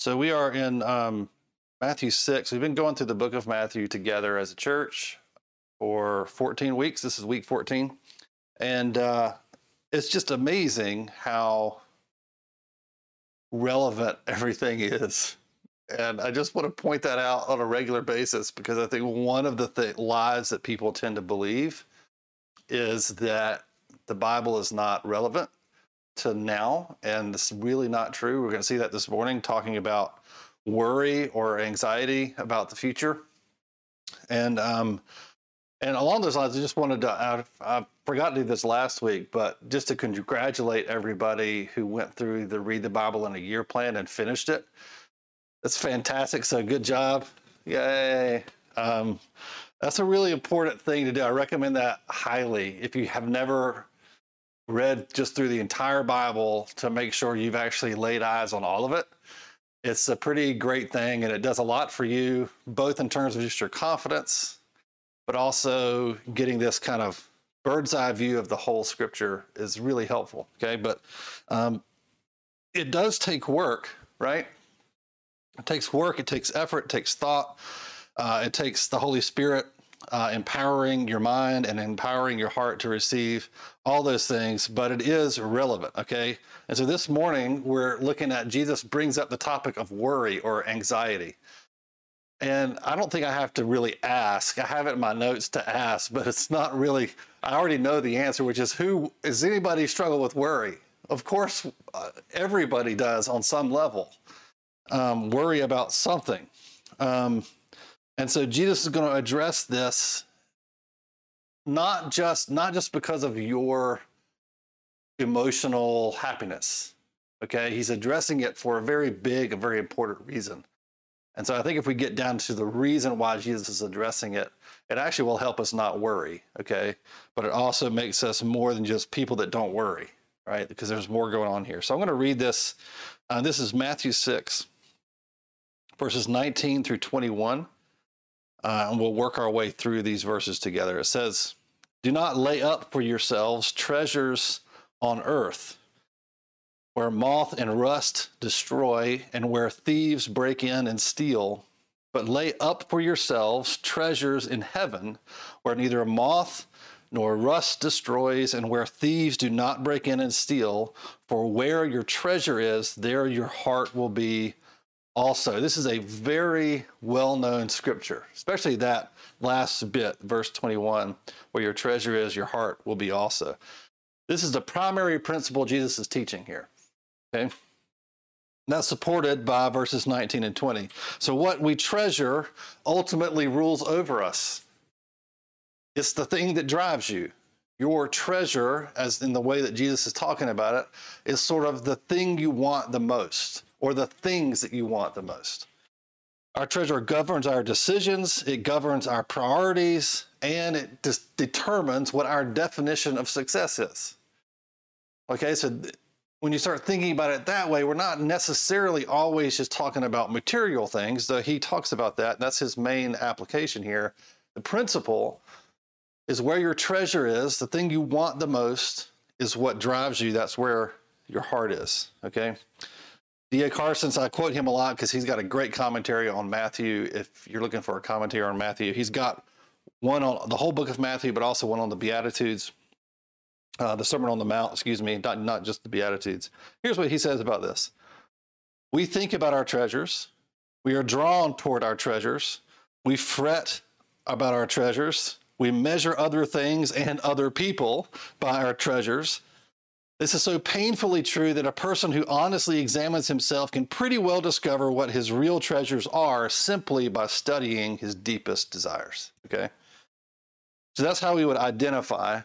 So we are in um, Matthew 6. We've been going through the book of Matthew together as a church for 14 weeks. This is week 14. And uh, it's just amazing how relevant everything is. And I just want to point that out on a regular basis because I think one of the th- lies that people tend to believe is that the Bible is not relevant to now. And it's really not true. We're going to see that this morning, talking about worry or anxiety about the future. And um, and along those lines, I just wanted to, I, I forgot to do this last week, but just to congratulate everybody who went through the Read the Bible in a Year plan and finished it. That's fantastic. So good job. Yay. Um, that's a really important thing to do. I recommend that highly. If you have never read just through the entire Bible to make sure you've actually laid eyes on all of it, it's a pretty great thing and it does a lot for you, both in terms of just your confidence, but also getting this kind of bird's eye view of the whole scripture is really helpful. Okay. But um, it does take work, right? It takes work, it takes effort, it takes thought, uh, it takes the Holy Spirit uh, empowering your mind and empowering your heart to receive all those things, but it is relevant, okay? And so this morning, we're looking at Jesus brings up the topic of worry or anxiety. And I don't think I have to really ask. I have it in my notes to ask, but it's not really, I already know the answer, which is who, is anybody struggle with worry? Of course, uh, everybody does on some level. Um, worry about something. Um, and so Jesus is going to address this not just not just because of your emotional happiness. Okay? He's addressing it for a very big, a very important reason. And so I think if we get down to the reason why Jesus is addressing it, it actually will help us not worry, okay? But it also makes us more than just people that don't worry, right? Because there's more going on here. So I'm going to read this. Uh, this is Matthew 6, verses 19 through 21. Uh, and we'll work our way through these verses together. It says, Do not lay up for yourselves treasures on earth, where moth and rust destroy, and where thieves break in and steal. But lay up for yourselves treasures in heaven, where neither moth nor rust destroys, and where thieves do not break in and steal. For where your treasure is, there your heart will be also. This is a very well known scripture, especially that last bit, verse 21, where your treasure is, your heart will be also. This is the primary principle Jesus is teaching here. Okay? And that's supported by verses 19 and 20. So, what we treasure ultimately rules over us. It's the thing that drives you. Your treasure, as in the way that Jesus is talking about it, is sort of the thing you want the most or the things that you want the most. Our treasure governs our decisions, it governs our priorities, and it just determines what our definition of success is. Okay, so th- when you start thinking about it that way, we're not necessarily always just talking about material things, though he talks about that. That's his main application here. The principle is where your treasure is, the thing you want the most is what drives you. That's where your heart is. Okay. D.A. Carson, I quote him a lot because he's got a great commentary on Matthew. If you're looking for a commentary on Matthew, he's got one on the whole book of Matthew, but also one on the Beatitudes, uh, the Sermon on the Mount, excuse me, not, not just the Beatitudes. Here's what he says about this We think about our treasures, we are drawn toward our treasures, we fret about our treasures, we measure other things and other people by our treasures. This is so painfully true that a person who honestly examines himself can pretty well discover what his real treasures are simply by studying his deepest desires. Okay? So that's how we would identify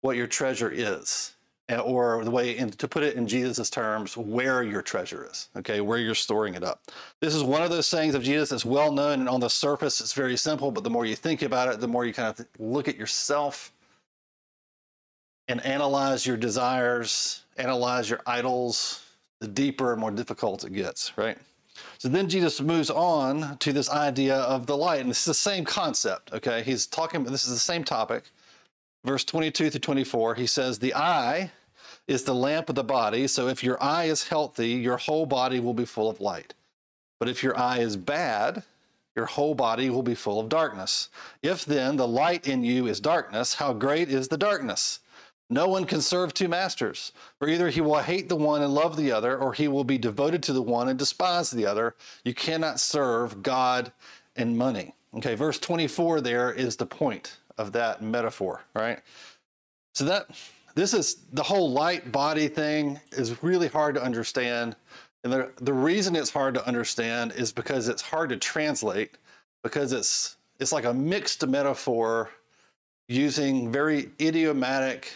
what your treasure is, or the way, in, to put it in Jesus' terms, where your treasure is, okay, where you're storing it up. This is one of those sayings of Jesus that's well known, and on the surface, it's very simple, but the more you think about it, the more you kind of look at yourself and analyze your desires, analyze your idols, the deeper and more difficult it gets, right? So then Jesus moves on to this idea of the light, and this is the same concept, okay? He's talking, this is the same topic. Verse 22 through 24, he says, The eye is the lamp of the body, so if your eye is healthy, your whole body will be full of light. But if your eye is bad, your whole body will be full of darkness. If then the light in you is darkness, how great is the darkness? No one can serve two masters, for either he will hate the one and love the other, or he will be devoted to the one and despise the other. You cannot serve God and money. Okay, verse 24 there is the point of that metaphor, right? So that this is the whole light body thing is really hard to understand. And the, the reason it's hard to understand is because it's hard to translate, because it's it's like a mixed metaphor using very idiomatic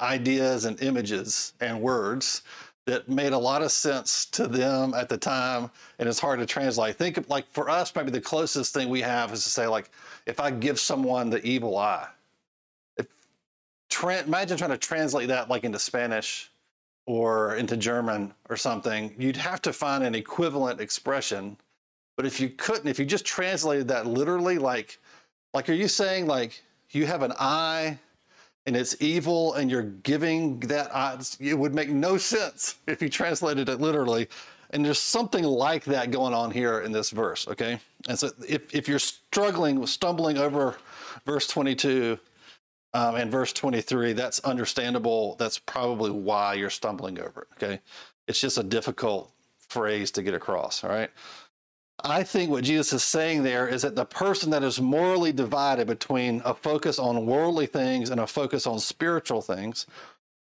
ideas and images and words that made a lot of sense to them at the time and it's hard to translate. Think of like for us, maybe the closest thing we have is to say, like, if I give someone the evil eye, if, imagine trying to translate that like into Spanish or into German or something, you'd have to find an equivalent expression. But if you couldn't, if you just translated that literally, like, like, are you saying like you have an eye and it's evil and you're giving that eye? It would make no sense if you translated it literally. And there's something like that going on here in this verse, okay? And so if, if you're struggling, with stumbling over verse 22, um, and verse 23, that's understandable. That's probably why you're stumbling over it. Okay. It's just a difficult phrase to get across. All right. I think what Jesus is saying there is that the person that is morally divided between a focus on worldly things and a focus on spiritual things,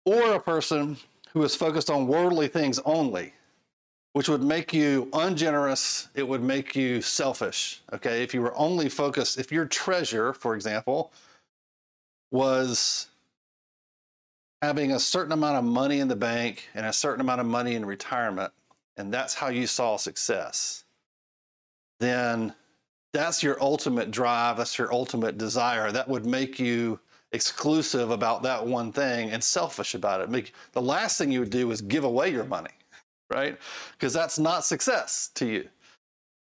or a person who is focused on worldly things only, which would make you ungenerous, it would make you selfish. Okay. If you were only focused, if your treasure, for example, was having a certain amount of money in the bank and a certain amount of money in retirement, and that's how you saw success, then that's your ultimate drive, that's your ultimate desire. That would make you exclusive about that one thing and selfish about it. Make, the last thing you would do is give away your money, right? Because that's not success to you.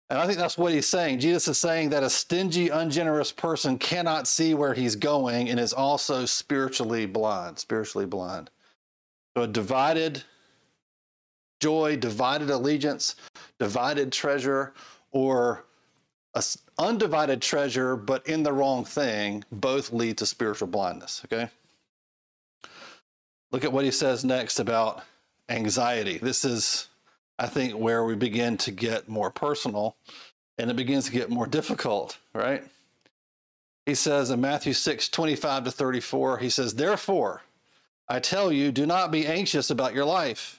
And I think that's what he's saying. Jesus is saying that a stingy, ungenerous person cannot see where he's going and is also spiritually blind, spiritually blind. So a divided joy, divided allegiance, divided treasure, or a undivided treasure but in the wrong thing both lead to spiritual blindness, okay? Look at what he says next about anxiety. This is I think, where we begin to get more personal and it begins to get more difficult, right? He says in Matthew 6, 25 to 34, he says, Therefore, I tell you, do not be anxious about your life,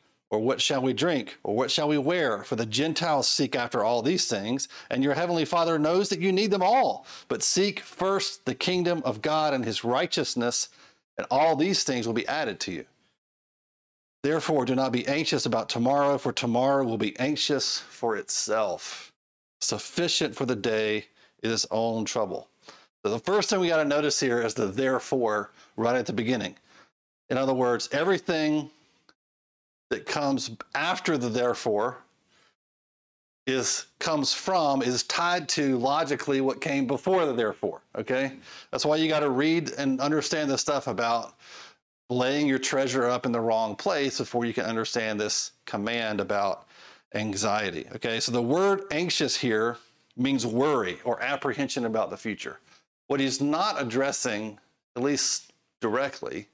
Or what shall we drink? Or what shall we wear? For the Gentiles seek after all these things, and your heavenly Father knows that you need them all. But seek first the kingdom of God and his righteousness, and all these things will be added to you. Therefore, do not be anxious about tomorrow, for tomorrow will be anxious for itself. Sufficient for the day is its own trouble. So the first thing we got to notice here is the therefore right at the beginning. In other words, everything that comes after the therefore is comes from is tied to logically what came before the therefore okay? That's why you got to read and understand this stuff about laying your treasure up in the wrong place before you can understand this command about anxiety okay? So the word anxious here means worry or apprehension about the future. What he's not addressing at least directly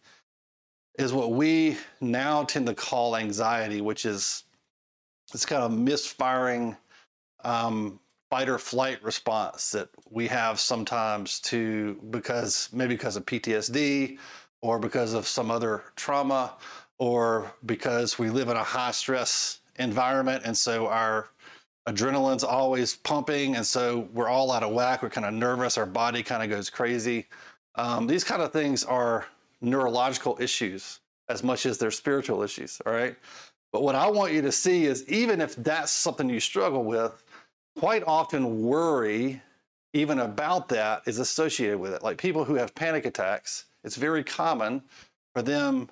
is what we now tend to call anxiety, which is this kind of misfiring um, fight or flight response that we have sometimes to because maybe because of PTSD or because of some other trauma or because we live in a high stress environment. And so our adrenaline's always pumping and so we're all out of whack. We're kind of nervous. Our body kind of goes crazy. Um, these kind of things are neurological issues as much as they're spiritual issues all right but what i want you to see is even if that's something you struggle with quite often worry even about that is associated with it like people who have panic attacks it's very common for them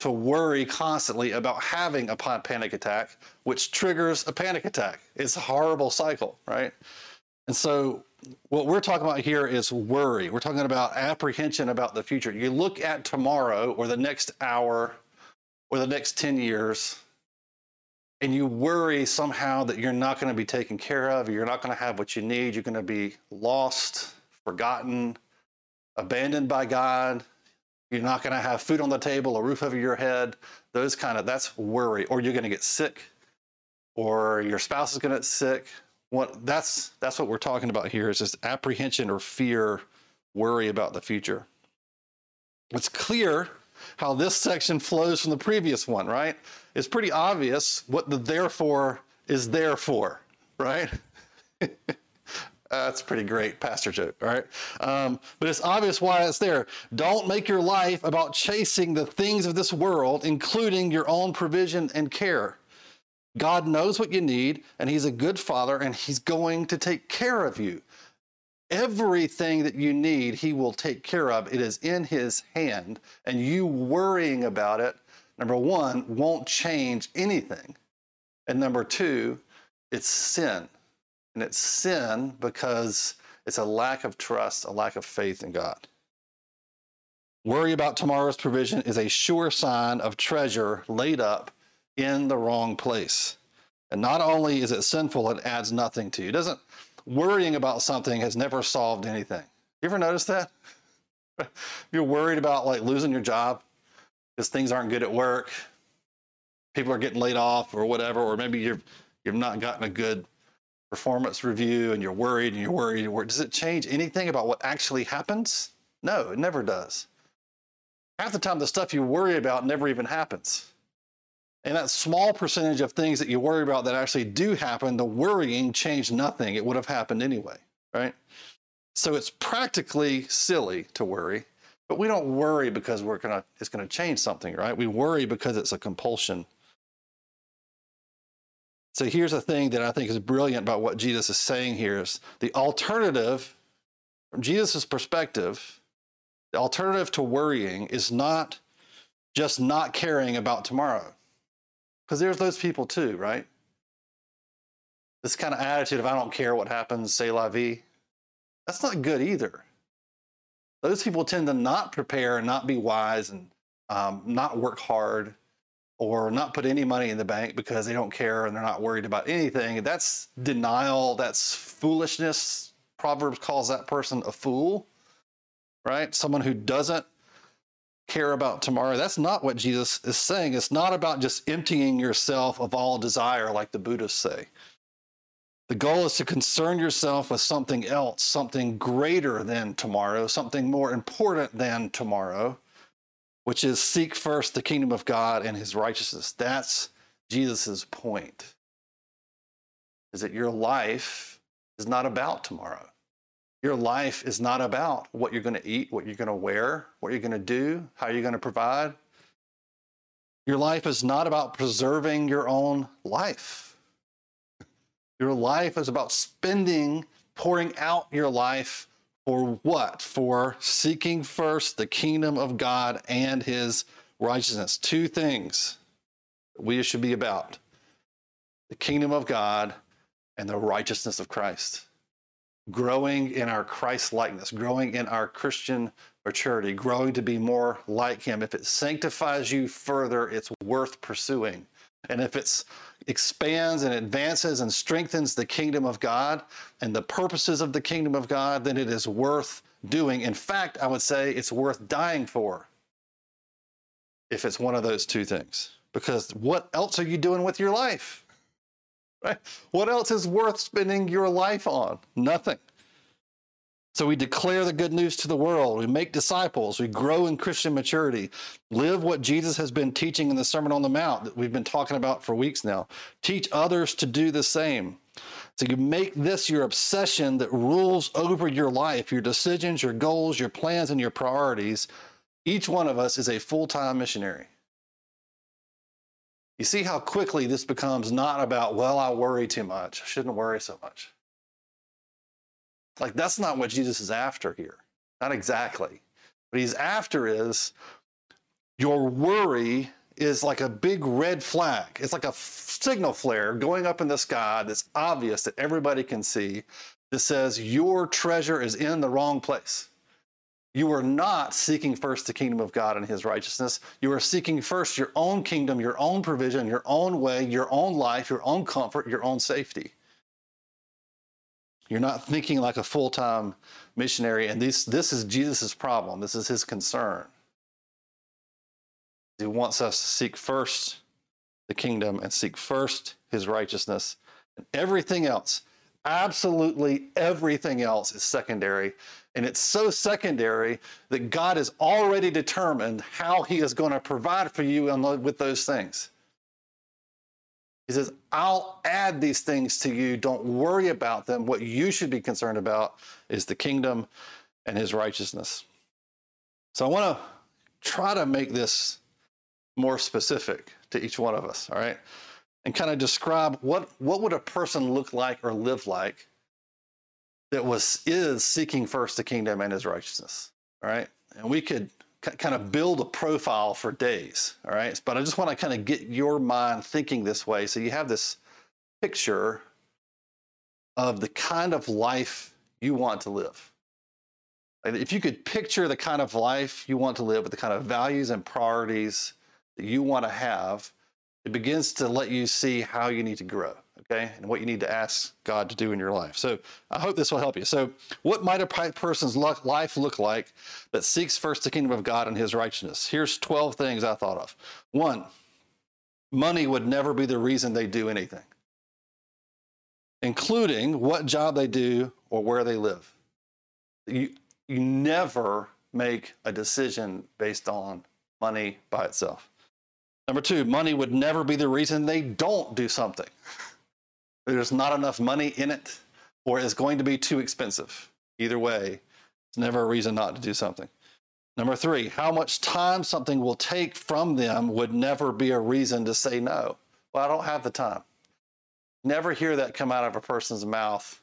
to worry constantly about having a panic attack, which triggers a panic attack. It's a horrible cycle, right? And so, what we're talking about here is worry. We're talking about apprehension about the future. You look at tomorrow or the next hour or the next 10 years, and you worry somehow that you're not going to be taken care of, you're not going to have what you need, you're going to be lost, forgotten, abandoned by God, you're not going to have food on the table, a roof over your head, those kind of, that's worry. Or you're going to get sick, or your spouse is going to get sick. What, that's, that's what we're talking about here is just apprehension or fear, worry about the future. It's clear how this section flows from the previous one, right? It's pretty obvious what the therefore is there for, right? That's pretty great pastor joke, all right? Um, but it's obvious why it's there. Don't make your life about chasing the things of this world, including your own provision and care. God knows what you need, and He's a good Father, and He's going to take care of you. Everything that you need, He will take care of. It is in His hand, and you worrying about it, number one, won't change anything. And number two, it's sin. And it's sin because it's a lack of trust, a lack of faith in God. Worry about tomorrow's provision is a sure sign of treasure laid up in the wrong place. And not only is it sinful, it adds nothing to you. It doesn't worrying about something has never solved anything. You ever notice that? You're worried about like losing your job because things aren't good at work, people are getting laid off or whatever, or maybe you've you've not gotten a good performance review and you're worried and you're worried, you're worried. Does it change anything about what actually happens? No, it never does. Half the time, the stuff you worry about never even happens. And that small percentage of things that you worry about that actually do happen, the worrying changed nothing. It would have happened anyway, right? So it's practically silly to worry, but we don't worry because we're gonna it's gonna change something, right? We worry because it's a compulsion so here's the thing that I think is brilliant about what Jesus is saying here is the alternative, from Jesus' perspective, the alternative to worrying is not just not caring about tomorrow. Because there's those people too, right? This kind of attitude of I don't care what happens, say la vie, that's not good either. Those people tend to not prepare and not be wise and um, not work hard or not put any money in the bank because they don't care and they're not worried about anything. That's denial, that's foolishness. Proverbs calls that person a fool, right? Someone who doesn't care about tomorrow. That's not what Jesus is saying. It's not about just emptying yourself of all desire, like the Buddhists say. The goal is to concern yourself with something else, something greater than tomorrow, something more important than tomorrow which is seek first the kingdom of God and his righteousness. That's Jesus' point. Is that your life is not about tomorrow. Your life is not about what you're going to eat, what you're going to wear, what you're going to do, how you're going to provide. Your life is not about preserving your own life. Your life is about spending, pouring out your life for what? For seeking first the kingdom of God and his righteousness. Two things we should be about the kingdom of God and the righteousness of Christ. Growing in our Christ likeness, growing in our Christian maturity, growing to be more like him. If it sanctifies you further, it's worth pursuing. And if it expands and advances and strengthens the kingdom of God and the purposes of the kingdom of God, then it is worth doing. In fact, I would say it's worth dying for if it's one of those two things. Because what else are you doing with your life? Right? What else is worth spending your life on? Nothing. So we declare the good news to the world. We make disciples. We grow in Christian maturity. Live what Jesus has been teaching in the Sermon on the Mount that we've been talking about for weeks now. Teach others to do the same. So you make this your obsession that rules over your life, your decisions, your goals, your plans, and your priorities. Each one of us is a full time missionary. You see how quickly this becomes not about, well, I worry too much. I shouldn't worry so much. Like, that's not what Jesus is after here. Not exactly. What he's after is your worry is like a big red flag. It's like a signal flare going up in the sky that's obvious that everybody can see that says your treasure is in the wrong place. You are not seeking first the kingdom of God and his righteousness. You are seeking first your own kingdom, your own provision, your own way, your own life, your own comfort, your own safety. You're not thinking like a full time missionary, and this, this is Jesus' problem. This is his concern. He wants us to seek first the kingdom and seek first his righteousness. And everything else, absolutely everything else, is secondary. And it's so secondary that God has already determined how he is going to provide for you with those things. He says, I'll add these things to you. Don't worry about them. What you should be concerned about is the kingdom and his righteousness. So I want to try to make this more specific to each one of us, all right? And kind of describe what, what would a person look like or live like that was is seeking first the kingdom and his righteousness, all right? And we could kind of build a profile for days. All right. But I just want to kind of get your mind thinking this way. So you have this picture of the kind of life you want to live. If you could picture the kind of life you want to live with the kind of values and priorities that you want to have, it begins to let you see how you need to grow okay, and what you need to ask God to do in your life. So I hope this will help you. So, what might a person's life look like that seeks first the kingdom of God and his righteousness? Here's 12 things I thought of. One, money would never be the reason they do anything, including what job they do or where they live. You, you never make a decision based on money by itself. Number two, money would never be the reason they don't do something there's not enough money in it or it's going to be too expensive. Either way, it's never a reason not to do something. Number three, how much time something will take from them would never be a reason to say no. Well, I don't have the time. Never hear that come out of a person's mouth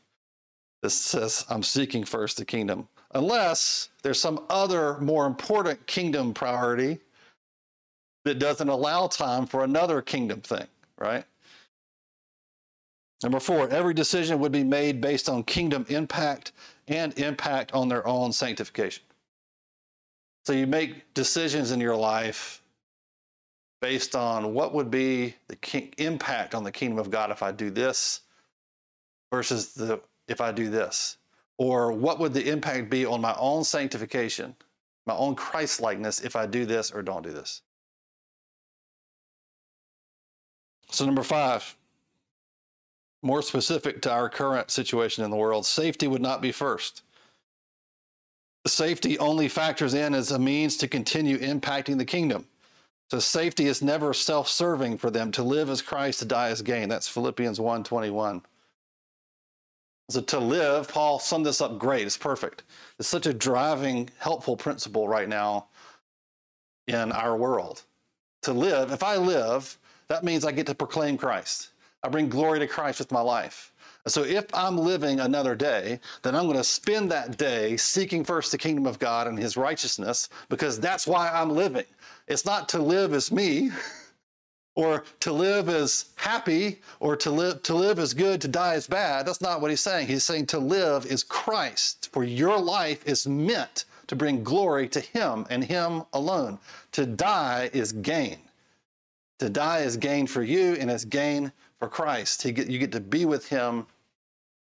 that says, I'm seeking first the kingdom, unless there's some other more important kingdom priority that doesn't allow time for another kingdom thing, right? Number four, every decision would be made based on kingdom impact and impact on their own sanctification. So you make decisions in your life based on what would be the impact on the kingdom of God if I do this versus the if I do this. Or what would the impact be on my own sanctification, my own Christ likeness if I do this or don't do this? So, number five, more specific to our current situation in the world, safety would not be first. Safety only factors in as a means to continue impacting the kingdom. So safety is never self-serving for them to live as Christ, to die as gain. That's Philippians 1:21. So to live, Paul summed this up great. It's perfect. It's such a driving, helpful principle right now in our world. To live, if I live, that means I get to proclaim Christ. I bring glory to Christ with my life. So if I'm living another day, then I'm going to spend that day seeking first the kingdom of God and his righteousness because that's why I'm living. It's not to live as me or to live as happy or to live to live as good to die as bad. That's not what he's saying. He's saying to live is Christ. For your life is meant to bring glory to him and him alone. To die is gain. To die is gain for you and it's gain for Christ. Get, you get to be with him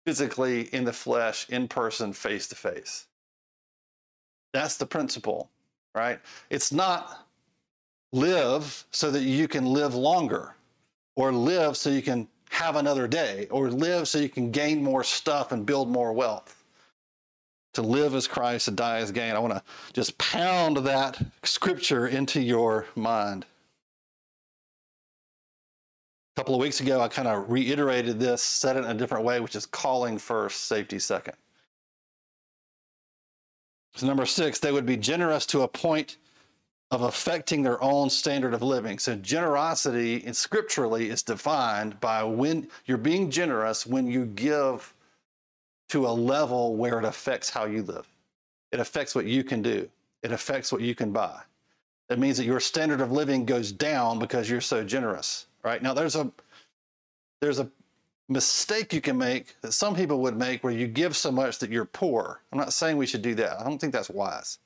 physically in the flesh, in person, face to face. That's the principle, right? It's not live so that you can live longer or live so you can have another day or live so you can gain more stuff and build more wealth. To live as Christ and die as gain. I want to just pound that scripture into your mind. Couple of weeks ago, I kind of reiterated this, said it in a different way, which is calling first, safety second. So, number six, they would be generous to a point of affecting their own standard of living. So generosity in scripturally is defined by when you're being generous when you give to a level where it affects how you live. It affects what you can do. It affects what you can buy. That means that your standard of living goes down because you're so generous, right? Now there's a there's a mistake you can make that some people would make where you give so much that you're poor. I'm not saying we should do that. I don't think that's wise.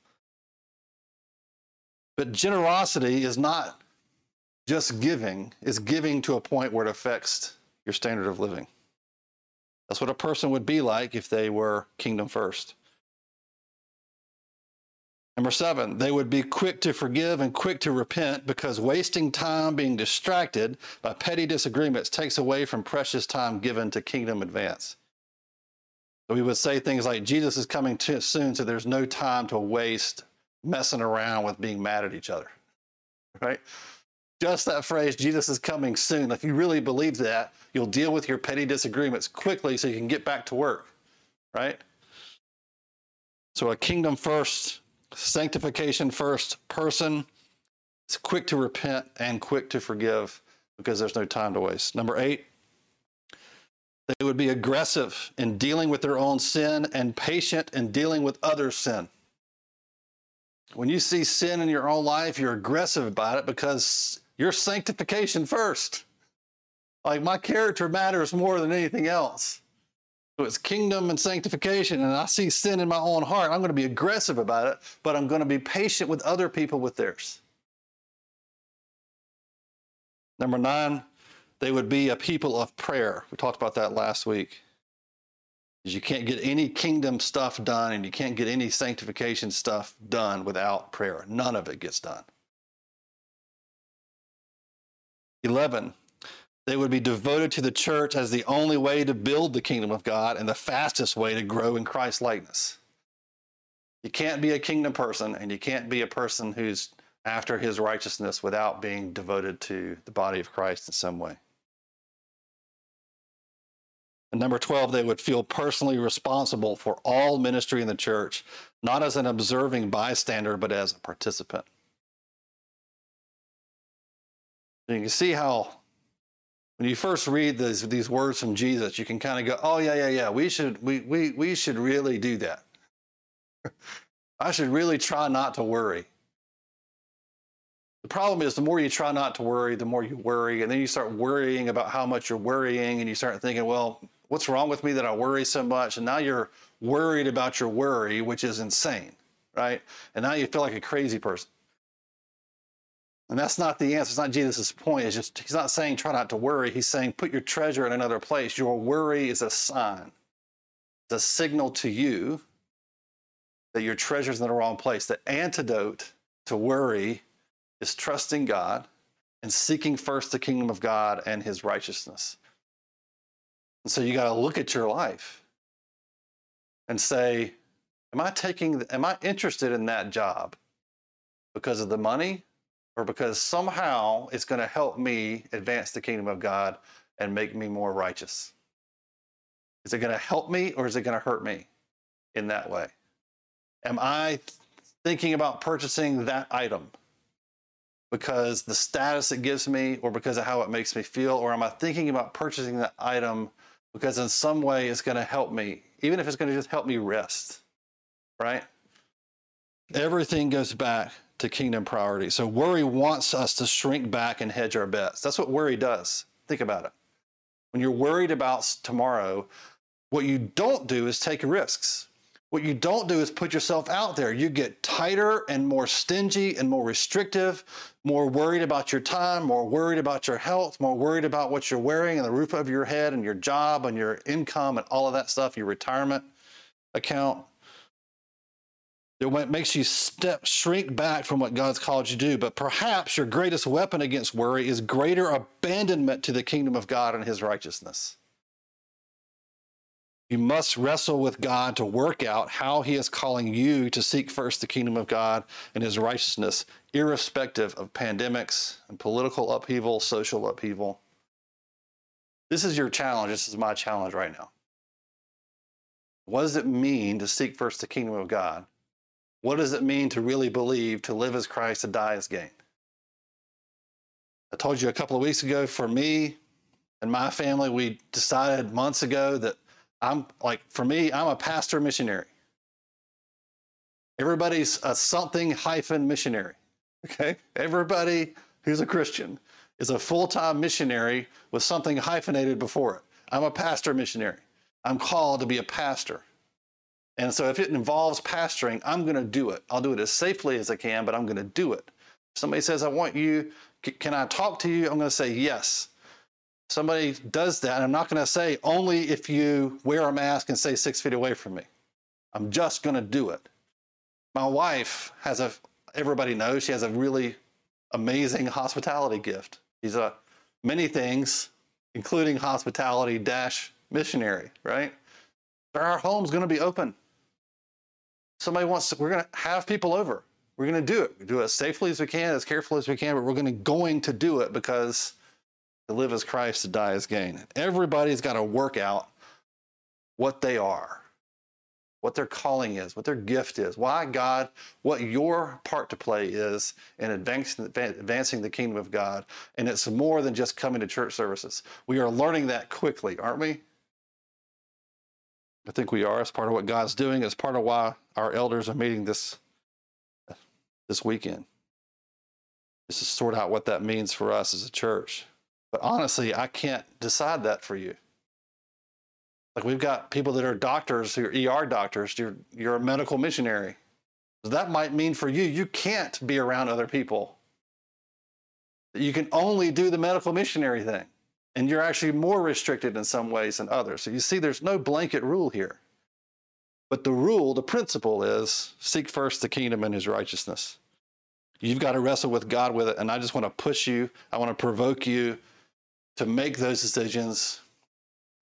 But generosity is not just giving, it's giving to a point where it affects your standard of living. That's what a person would be like if they were kingdom first. Number seven, they would be quick to forgive and quick to repent because wasting time being distracted by petty disagreements takes away from precious time given to kingdom advance. We would say things like, Jesus is coming soon, so there's no time to waste messing around with being mad at each other. Right? Just that phrase, Jesus is coming soon. If you really believe that, you'll deal with your petty disagreements quickly so you can get back to work. Right? So, a kingdom first, sanctification first person is quick to repent and quick to forgive because there's no time to waste. Number eight, they would be aggressive in dealing with their own sin and patient in dealing with others' sin. When you see sin in your own life, you're aggressive about it because you're sanctification first. Like my character matters more than anything else. So it's kingdom and sanctification, and I see sin in my own heart. I'm going to be aggressive about it, but I'm going to be patient with other people with theirs. Number nine, they would be a people of prayer. We talked about that last week you can't get any kingdom stuff done and you can't get any sanctification stuff done without prayer. None of it gets done. 11. They would be devoted to the church as the only way to build the kingdom of God and the fastest way to grow in Christ likeness. You can't be a kingdom person and you can't be a person who's after his righteousness without being devoted to the body of Christ in some way. And number 12, they would feel personally responsible for all ministry in the church, not as an observing bystander, but as a participant. You can see how, when you first read these, these words from Jesus, you can kind of go, oh, yeah, yeah, yeah, we should, we, we, we should really do that. I should really try not to worry. The problem is, the more you try not to worry, the more you worry. And then you start worrying about how much you're worrying, and you start thinking, well, what's wrong with me that I worry so much? And now you're worried about your worry, which is insane, right? And now you feel like a crazy person. And that's not the answer. It's not Jesus' point. It's just, he's not saying try not to worry. He's saying put your treasure in another place. Your worry is a sign, it's a signal to you that your treasure's in the wrong place. The antidote to worry is trusting God and seeking first the kingdom of God and his righteousness. And so you got to look at your life and say, am I taking, am I interested in that job because of the money or because somehow it's going to help me advance the kingdom of God and make me more righteous? Is it going to help me or is it going to hurt me in that way? Am I thinking about purchasing that item because the status it gives me or because of how it makes me feel? Or am I thinking about purchasing that item because in some way it's going to help me, even if it's going to just help me rest, right? Everything goes back to kingdom priority. So worry wants us to shrink back and hedge our bets. That's what worry does. Think about it. When you're worried about tomorrow, what you don't do is take risks. What you don't do is put yourself out there. You get tighter and more stingy and more restrictive, more worried about your time, more worried about your health, more worried about what you're wearing and the roof of your head and your job and your income and all of that stuff, your retirement account. That makes you step shrink back from what God's called you to do. But perhaps your greatest weapon against worry is greater abandonment to the kingdom of God and his righteousness. You must wrestle with God to work out how he is calling you to seek first the kingdom of God and his righteousness, irrespective of pandemics and political upheaval, social upheaval. This is your challenge. This is my challenge right now. What does it mean to seek first the kingdom of God? What does it mean to really believe to live as Christ, to die as gain? I told you a couple of weeks ago, for me and my family, we decided months ago that I'm like, for me, I'm a pastor missionary. Everybody's a something hyphen missionary. Okay. Everybody who's a Christian is a full time missionary with something hyphenated before it. I'm a pastor missionary. I'm called to be a pastor. And so if it involves pastoring, I'm going to do it. I'll do it as safely as I can, but I'm going to do it. If somebody says, I want you, can I talk to you? I'm going to say yes. Somebody does that, I'm not going to say only if you wear a mask and stay six feet away from me. I'm just going to do it. My wife has a, everybody knows she has a really amazing hospitality gift. She's a many things, including hospitality dash missionary, right? Our home's going to be open somebody wants to, we're going to have people over. We're going to do it. We do it as safely as we can, as carefully as we can, but we're going to going to do it because to live as Christ, to die as gain. Everybody's got to work out what they are, what their calling is, what their gift is, why God, what your part to play is in advancing, advancing the kingdom of God. And it's more than just coming to church services. We are learning that quickly, aren't we? I think we are. It's part of what God's doing. It's part of why our elders are meeting this this weekend. Just to sort out what that means for us as a church. But honestly, I can't decide that for you. Like we've got people that are doctors, who are ER doctors. You're you're a medical missionary. That might mean for you, you can't be around other people. You can only do the medical missionary thing and you're actually more restricted in some ways than others. So you see, there's no blanket rule here. But the rule, the principle is seek first the kingdom and his righteousness. You've got to wrestle with God with it. And I just want to push you, I want to provoke you to make those decisions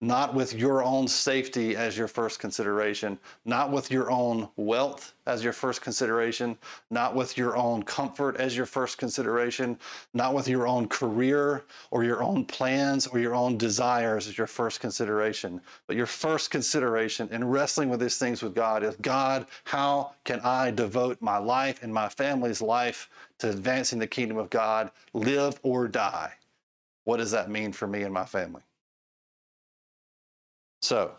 not with your own safety as your first consideration, not with your own wealth as your first consideration, not with your own comfort as your first consideration, not with your own career or your own plans or your own desires as your first consideration. But your first consideration in wrestling with these things with God is God, how can I devote my life and my family's life to advancing the kingdom of God, live or die? What does that mean for me and my family? So,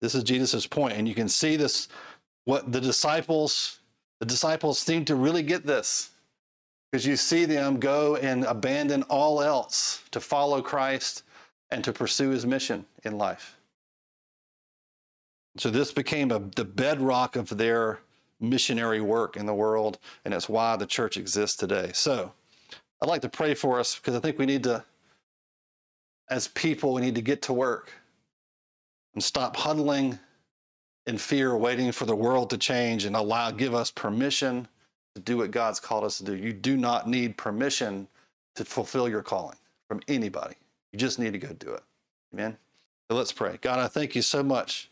this is Jesus' point, and you can see this. What the disciples, the disciples seem to really get this, because you see them go and abandon all else to follow Christ and to pursue His mission in life. So this became a, the bedrock of their missionary work in the world, and it's why the church exists today. So, I'd like to pray for us because I think we need to, as people, we need to get to work and stop huddling in fear, waiting for the world to change and allow, give us permission to do what God's called us to do. You do not need permission to fulfill your calling from anybody. You just need to go do it. Amen. So let's pray. God, I thank you so much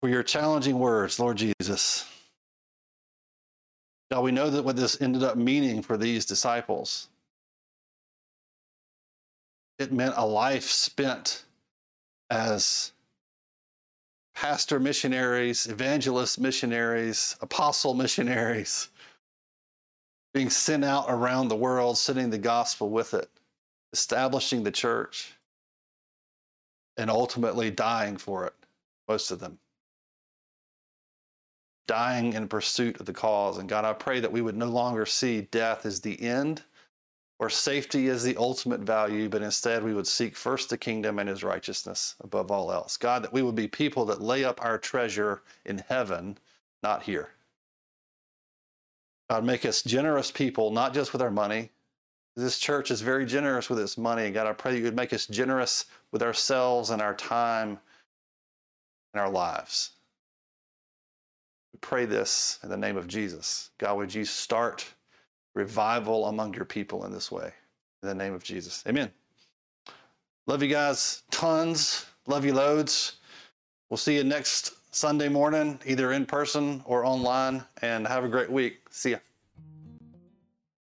for your challenging words, Lord Jesus. Now we know that what this ended up meaning for these disciples, it meant a life spent as pastor missionaries, evangelist missionaries, apostle missionaries, being sent out around the world, sending the gospel with it, establishing the church, and ultimately dying for it, most of them. Dying in pursuit of the cause. And God, I pray that we would no longer see death as the end or safety is the ultimate value, but instead we would seek first the kingdom and his righteousness above all else. God, that we would be people that lay up our treasure in heaven, not here. God, make us generous people, not just with our money. This church is very generous with its money. God, I pray you would make us generous with ourselves and our time and our lives. We pray this in the name of Jesus. God, would you start revival among your people in this way? In the name of Jesus. Amen. Love you guys tons. Love you loads. We'll see you next Sunday morning, either in person or online, and have a great week. See ya.